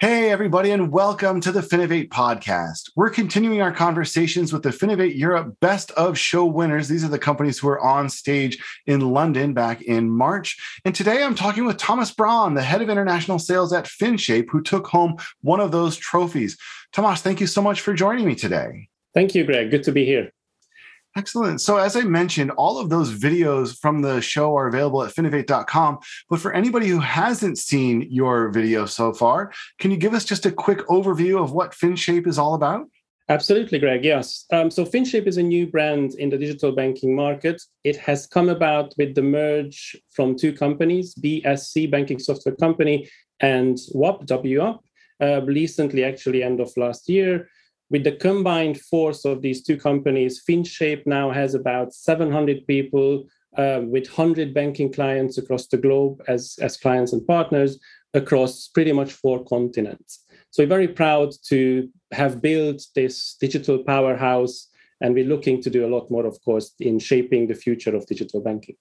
Hey, everybody, and welcome to the Finovate podcast. We're continuing our conversations with the Finovate Europe Best of Show winners. These are the companies who were on stage in London back in March. And today I'm talking with Thomas Braun, the head of international sales at FinShape, who took home one of those trophies. Thomas, thank you so much for joining me today. Thank you, Greg. Good to be here. Excellent. So, as I mentioned, all of those videos from the show are available at finovate.com. But for anybody who hasn't seen your video so far, can you give us just a quick overview of what FinShape is all about? Absolutely, Greg. Yes. Um, so, FinShape is a new brand in the digital banking market. It has come about with the merge from two companies, BSC, Banking Software Company, and WUP, WUP, uh, recently, actually, end of last year with the combined force of these two companies, FinShape now has about 700 people um, with 100 banking clients across the globe as, as clients and partners across pretty much four continents. So we're very proud to have built this digital powerhouse, and we're looking to do a lot more, of course, in shaping the future of digital banking.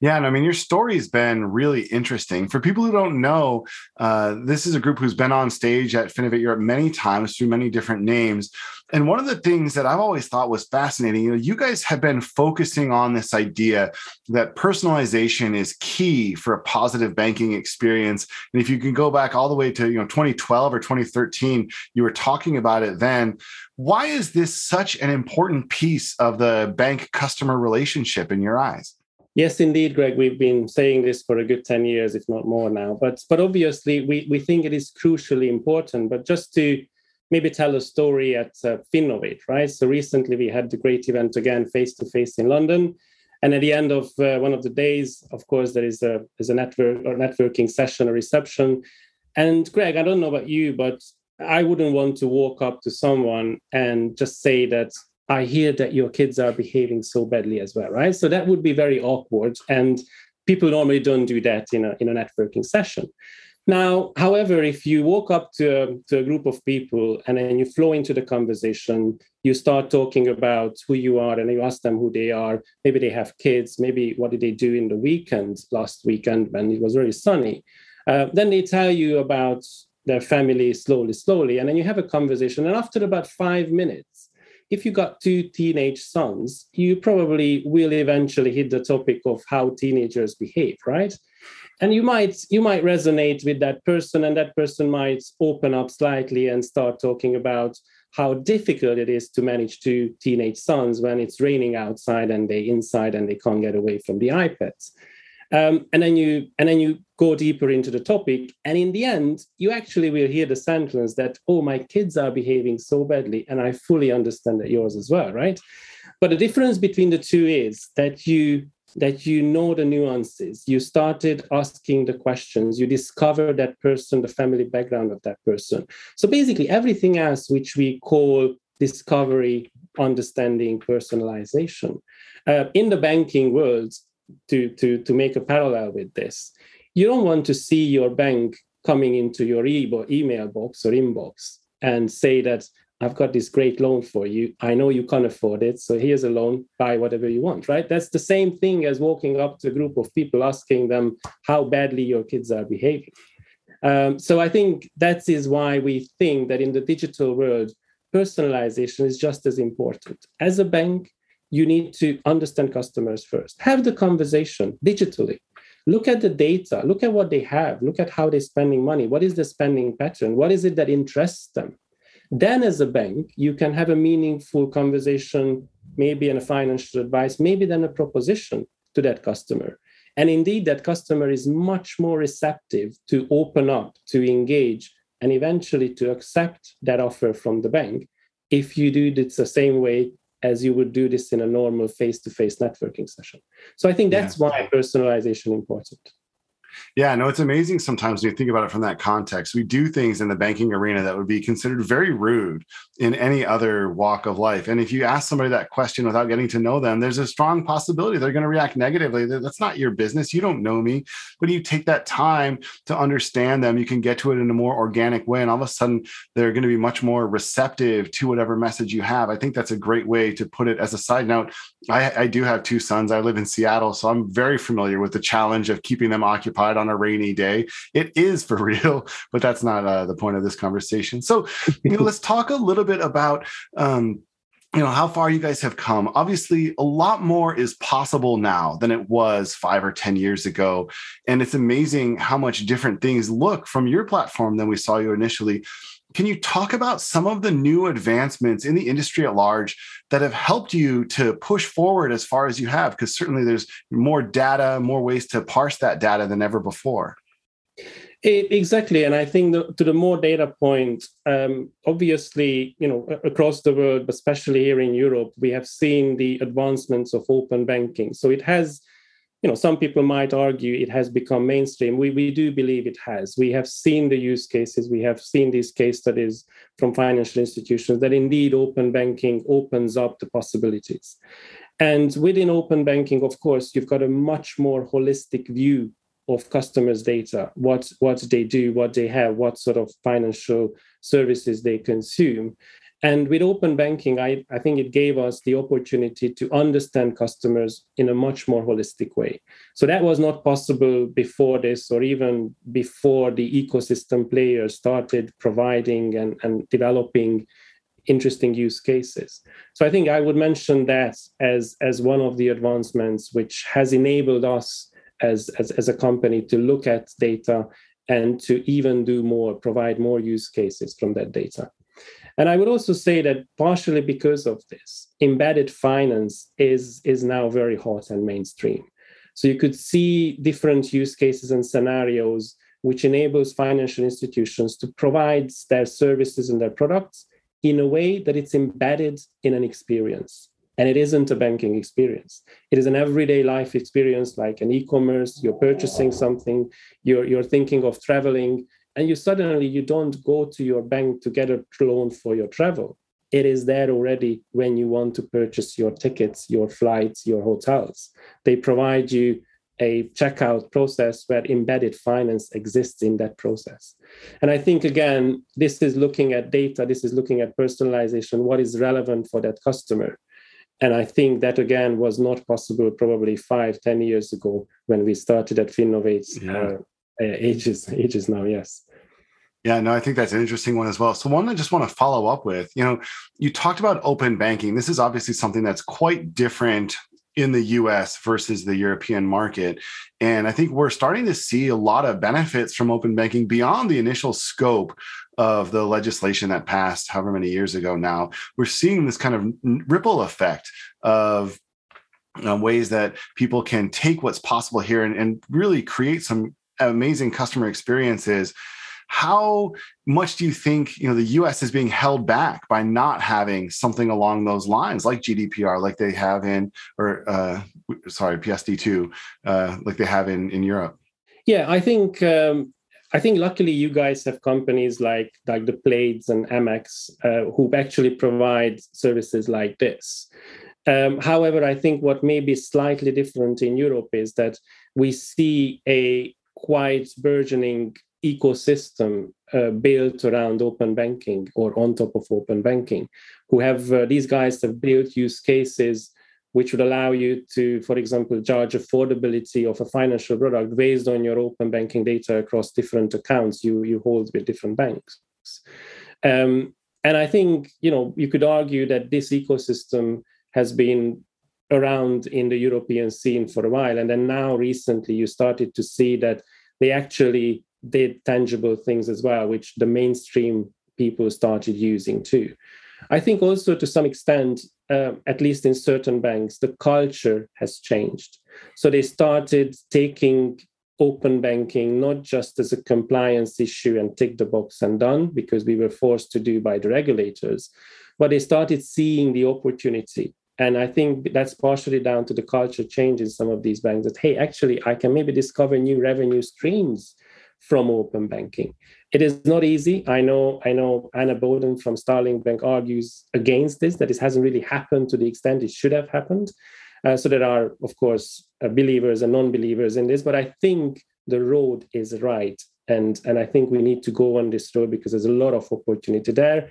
Yeah, and I mean, your story's been really interesting. For people who don't know, uh, this is a group who's been on stage at Finovate Europe many times through many different names. And one of the things that I've always thought was fascinating, you know, you guys have been focusing on this idea that personalization is key for a positive banking experience. And if you can go back all the way to, you know, 2012 or 2013, you were talking about it then. Why is this such an important piece of the bank customer relationship in your eyes? Yes, indeed, Greg. We've been saying this for a good 10 years, if not more now. But but obviously, we, we think it is crucially important. But just to maybe tell a story at uh, Finovate, right? So recently we had the great event again, face to face in London. And at the end of uh, one of the days, of course, there is a, is a network or networking session, a reception. And Greg, I don't know about you, but I wouldn't want to walk up to someone and just say that I hear that your kids are behaving so badly as well, right? So that would be very awkward. And people normally don't do that in a, in a networking session. Now, however, if you walk up to a, to a group of people and then you flow into the conversation, you start talking about who you are and you ask them who they are. Maybe they have kids, maybe what did they do in the weekend last weekend when it was very sunny. Uh, then they tell you about their family slowly, slowly. And then you have a conversation. And after about five minutes, if you got two teenage sons, you probably will eventually hit the topic of how teenagers behave, right? And you might you might resonate with that person, and that person might open up slightly and start talking about how difficult it is to manage two teenage sons when it's raining outside and they inside and they can't get away from the iPads um, and then you and then you go deeper into the topic and in the end you actually will hear the sentence that oh my kids are behaving so badly and i fully understand that yours as well right? But the difference between the two is that you that you know the nuances. You started asking the questions. You discover that person the family background of that person. So basically everything else which we call discovery understanding personalization uh, in the banking world to, to, to make a parallel with this. You don't want to see your bank coming into your email box or inbox and say that I've got this great loan for you. I know you can't afford it. So here's a loan, buy whatever you want, right? That's the same thing as walking up to a group of people asking them how badly your kids are behaving. Um, so I think that is why we think that in the digital world, personalization is just as important. As a bank, you need to understand customers first. Have the conversation digitally. Look at the data, look at what they have, look at how they're spending money. What is the spending pattern? What is it that interests them? Then, as a bank, you can have a meaningful conversation, maybe in a financial advice, maybe then a proposition to that customer. And indeed, that customer is much more receptive to open up, to engage, and eventually to accept that offer from the bank if you do it the same way as you would do this in a normal face-to-face networking session. So I think that's yeah. why personalization important. Yeah, no, it's amazing sometimes when you think about it from that context. We do things in the banking arena that would be considered very rude in any other walk of life. And if you ask somebody that question without getting to know them, there's a strong possibility they're going to react negatively. That's not your business. You don't know me. But you take that time to understand them, you can get to it in a more organic way. And all of a sudden, they're going to be much more receptive to whatever message you have. I think that's a great way to put it. As a side note, I, I do have two sons. I live in Seattle, so I'm very familiar with the challenge of keeping them occupied on a rainy day. It is for real, but that's not uh, the point of this conversation. So, you know, let's talk a little bit about. Um, you know how far you guys have come obviously a lot more is possible now than it was five or ten years ago and it's amazing how much different things look from your platform than we saw you initially can you talk about some of the new advancements in the industry at large that have helped you to push forward as far as you have? Because certainly there's more data, more ways to parse that data than ever before. It, exactly, and I think the, to the more data point, um, obviously, you know, across the world, especially here in Europe, we have seen the advancements of open banking. So it has you know some people might argue it has become mainstream. We, we do believe it has. We have seen the use cases. We have seen these case studies from financial institutions that indeed open banking opens up the possibilities. And within open banking of course you've got a much more holistic view of customers data what what they do what they have what sort of financial services they consume and with open banking, I, I think it gave us the opportunity to understand customers in a much more holistic way. So that was not possible before this, or even before the ecosystem players started providing and, and developing interesting use cases. So I think I would mention that as, as one of the advancements which has enabled us as, as, as a company to look at data and to even do more, provide more use cases from that data. And I would also say that partially because of this, embedded finance is, is now very hot and mainstream. So you could see different use cases and scenarios which enables financial institutions to provide their services and their products in a way that it's embedded in an experience. And it isn't a banking experience. It is an everyday life experience like an e-commerce, you're purchasing something, you're, you're thinking of traveling, and you suddenly you don't go to your bank to get a loan for your travel. It is there already when you want to purchase your tickets your flights your hotels. They provide you a checkout process where embedded finance exists in that process. And i think again this is looking at data this is looking at personalization what is relevant for that customer. And i think that again was not possible probably five ten years ago when we started at Finovate yeah. uh, ages ages now yes yeah, no, I think that's an interesting one as well. So, one I just want to follow up with you know, you talked about open banking. This is obviously something that's quite different in the US versus the European market. And I think we're starting to see a lot of benefits from open banking beyond the initial scope of the legislation that passed however many years ago now. We're seeing this kind of ripple effect of um, ways that people can take what's possible here and, and really create some amazing customer experiences how much do you think you know the U.S. is being held back by not having something along those lines, like GDPR, like they have in, or uh, sorry, PSD two, uh, like they have in in Europe? Yeah, I think um, I think luckily you guys have companies like like the Plaids and MX uh, who actually provide services like this. Um, however, I think what may be slightly different in Europe is that we see a quite burgeoning ecosystem uh, built around open banking or on top of open banking who have uh, these guys have built use cases which would allow you to for example judge affordability of a financial product based on your open banking data across different accounts you you hold with different banks. Um, and i think you know you could argue that this ecosystem has been around in the european scene for a while. And then now recently you started to see that they actually did tangible things as well, which the mainstream people started using too. I think also to some extent, uh, at least in certain banks, the culture has changed. So they started taking open banking not just as a compliance issue and tick the box and done because we were forced to do by the regulators, but they started seeing the opportunity And I think that's partially down to the culture change in some of these banks that, hey, actually, I can maybe discover new revenue streams from open banking. It is not easy. I know, I know Anna Boden from Starling Bank argues against this, that this hasn't really happened to the extent it should have happened. Uh, so there are, of course, uh, believers and non-believers in this, but I think the road is right. And, and I think we need to go on this road because there's a lot of opportunity there.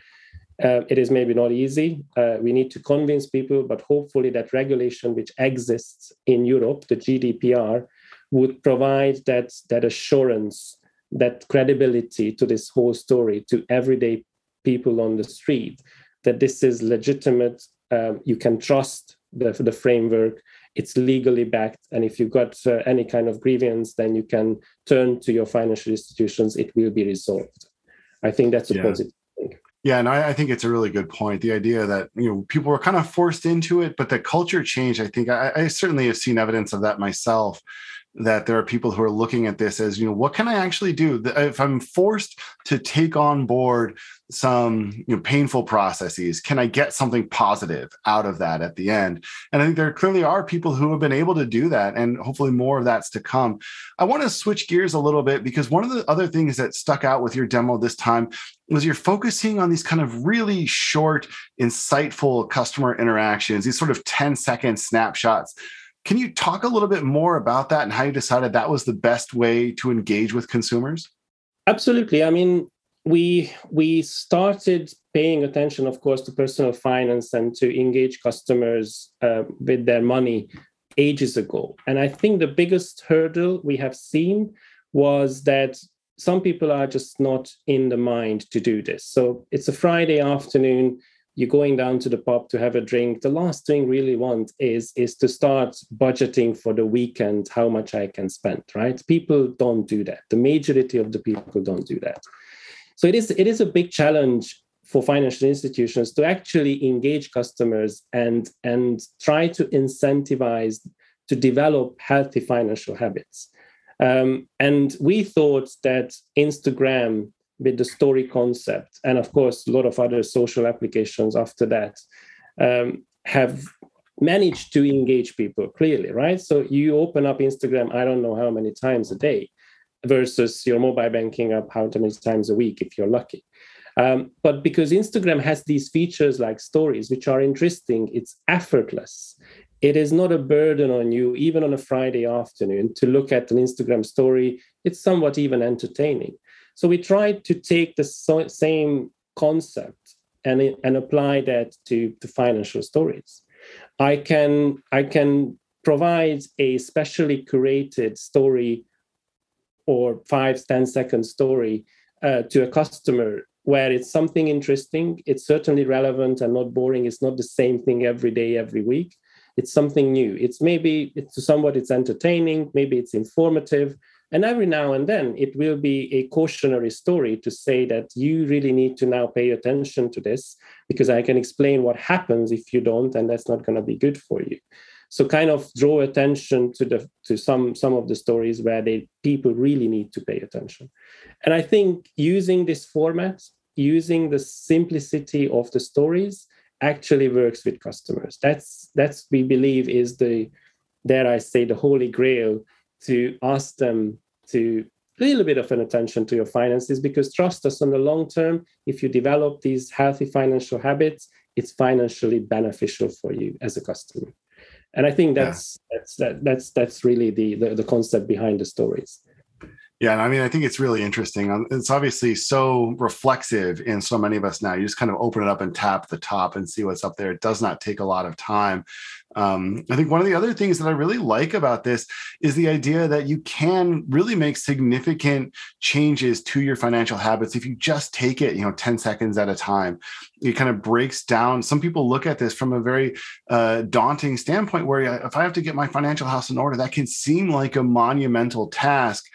Uh, it is maybe not easy. Uh, we need to convince people, but hopefully that regulation which exists in Europe, the GDPR, would provide that, that assurance, that credibility to this whole story to everyday people on the street, that this is legitimate. Um, you can trust the, the framework. It's legally backed. And if you've got uh, any kind of grievance, then you can turn to your financial institutions. It will be resolved. I think that's a yeah. positive yeah, and I, I, think it's a really good point. The idea that you know people were kind of forced into it, but the culture change. I think I, I certainly have seen evidence of that myself that there are people who are looking at this as you know what can i actually do? If i'm forced to take on board some you know painful processes can i get something positive out of that at the end? And i think there clearly are people who have been able to do that and hopefully more of that's to come. I want to switch gears a little bit because one of the other things that stuck out with your demo this time was you're focusing on these kind of really short insightful customer interactions these sort of 10 second snapshots can you talk a little bit more about that and how you decided that was the best way to engage with consumers? Absolutely. I mean, we we started paying attention, of course, to personal finance and to engage customers uh, with their money ages ago. And I think the biggest hurdle we have seen was that some people are just not in the mind to do this. So it's a Friday afternoon you're going down to the pub to have a drink. The last thing really want is is to start budgeting for the weekend how much i can spend right? People don't do that. The majority of the people don't do that. So it is it is a big challenge for financial institutions to actually engage customers and and try to incentivize to develop healthy financial habits. Um, and we thought that instagram with the story concept, and of course, a lot of other social applications after that, um, have managed to engage people clearly, right? So you open up Instagram, I don't know how many times a day, versus your mobile banking app how many times a week if you're lucky. Um, but because Instagram has these features like stories, which are interesting, it's effortless. It is not a burden on you, even on a Friday afternoon, to look at an Instagram story. It's somewhat even entertaining. So we tried to take the so, same concept and, and apply that to, to financial stories. I can I can provide a specially curated story or five ten second story uh, to a customer where it's something interesting. It's certainly relevant and not boring. It's not the same thing every day every week. It's something new. It's maybe it's somewhat it's entertaining. Maybe it's informative and every now and then, it will be a cautionary story to say that you really need to now pay attention to this because I can explain what happens if you don't, and that's not going to be good for you. So, kind of draw attention to the to some some of the stories where they people really need to pay attention. And I think using this format, using the simplicity of the stories, actually works with customers. That's that's we believe is the dare I say the holy grail to ask them to a little bit of an attention to your finances because trust us on the long term if you develop these healthy financial habits it's financially beneficial for you as a customer and i think that's yeah. that's that, that's that's really the, the the concept behind the stories yeah, and I mean, I think it's really interesting. Um, it's obviously so reflexive in so many of us now. You just kind of open it up and tap the top and see what's up there. It does not take a lot of time. Um, I think one of the other things that I really like about this is the idea that you can really make significant changes to your financial habits if you just take it, you know, 10 seconds at a time. It kind of breaks down. Some people look at this from a very uh, daunting standpoint where if I have to get my financial house in order, that can seem like a monumental task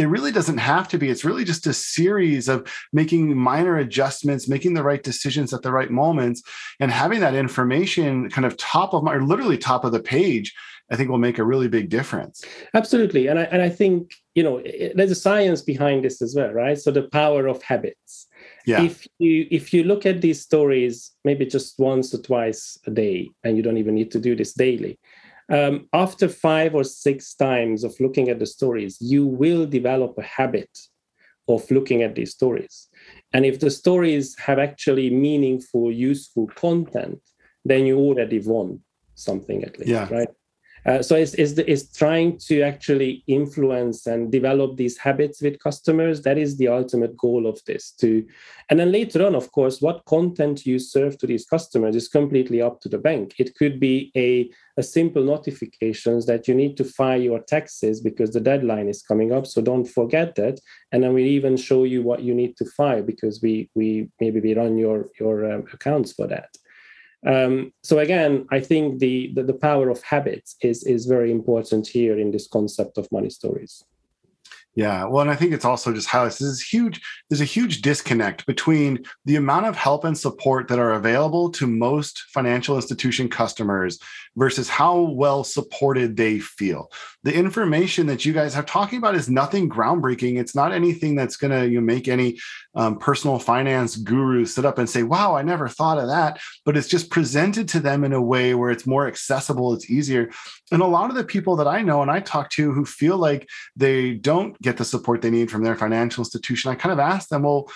it really doesn't have to be. It's really just a series of making minor adjustments, making the right decisions at the right moments, and having that information kind of top of my, or literally top of the page. I think will make a really big difference. Absolutely, and I and I think you know it, there's a science behind this as well, right? So the power of habits. yeah. if you if you look at these stories maybe just once or twice a day and you don't even need to do this daily um, after five or six times of looking at the stories you will develop a habit of looking at these stories and if the stories have actually meaningful useful content then you already won something at least yeah. right uh, so it's, it's, trying to actually influence and develop these habits with customers. That is the ultimate goal of this. To, and then later on, of course, what content you serve to these customers is completely up to the bank. It could be a, a simple notifications that you need to file your taxes because the deadline is coming up. So don't forget that. And then we even show you what you need to file because we we maybe we run your your um, accounts for that. Um, so again, I think the, the, the power of habits is is very important here in this concept of money stories. Yeah, well, and I think it's also just highlights this is huge. There's a huge disconnect between the amount of help and support that are available to most financial institution customers versus how well supported they feel. The information that you guys are talking about is nothing groundbreaking. It's not anything that's going to you know, make any um, personal finance guru sit up and say, "Wow, I never thought of that." But it's just presented to them in a way where it's more accessible. It's easier. And a lot of the people that I know and I talk to who feel like they don't get the support they need from their financial institution, I kind of ask them, well,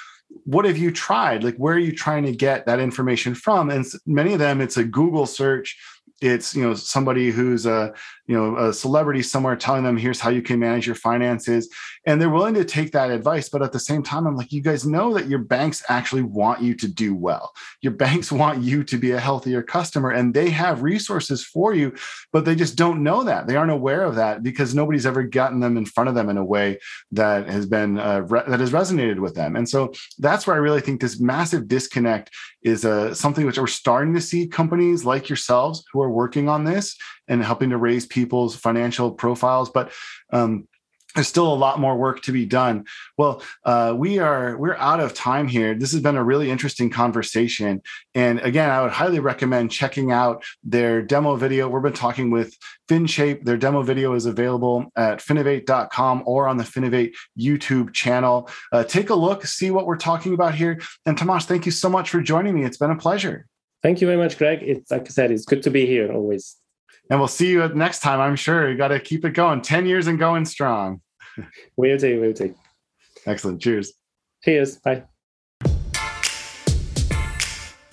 what have you tried? Like, where are you trying to get that information from? And many of them, it's a Google search it's you know somebody who's a you know a celebrity somewhere telling them here's how you can manage your finances and they're willing to take that advice but at the same time i'm like you guys know that your banks actually want you to do well. Your banks want you to be a healthier customer and they have resources for you but they just don't know that. They aren't aware of that because nobody's ever gotten them in front of them in a way that has been uh, re- that has resonated with them. And so that's where i really think this massive disconnect is uh, something which we're starting to see companies like yourselves who are working on this and helping to raise people's financial profiles. But um, there's still a lot more work to be done. Well, uh, we are we're out of time here. This has been a really interesting conversation, and again, I would highly recommend checking out their demo video. We've been talking with FinShape. Their demo video is available at finovate.com or on the Finovate YouTube channel. Uh, take a look, see what we're talking about here. And Tomas, thank you so much for joining me. It's been a pleasure. Thank you very much, Greg. It's like I said, it's good to be here always. And we'll see you next time, I'm sure. You got to keep it going. 10 years and going strong. We'll do, will do. Excellent. Cheers. Cheers. Bye.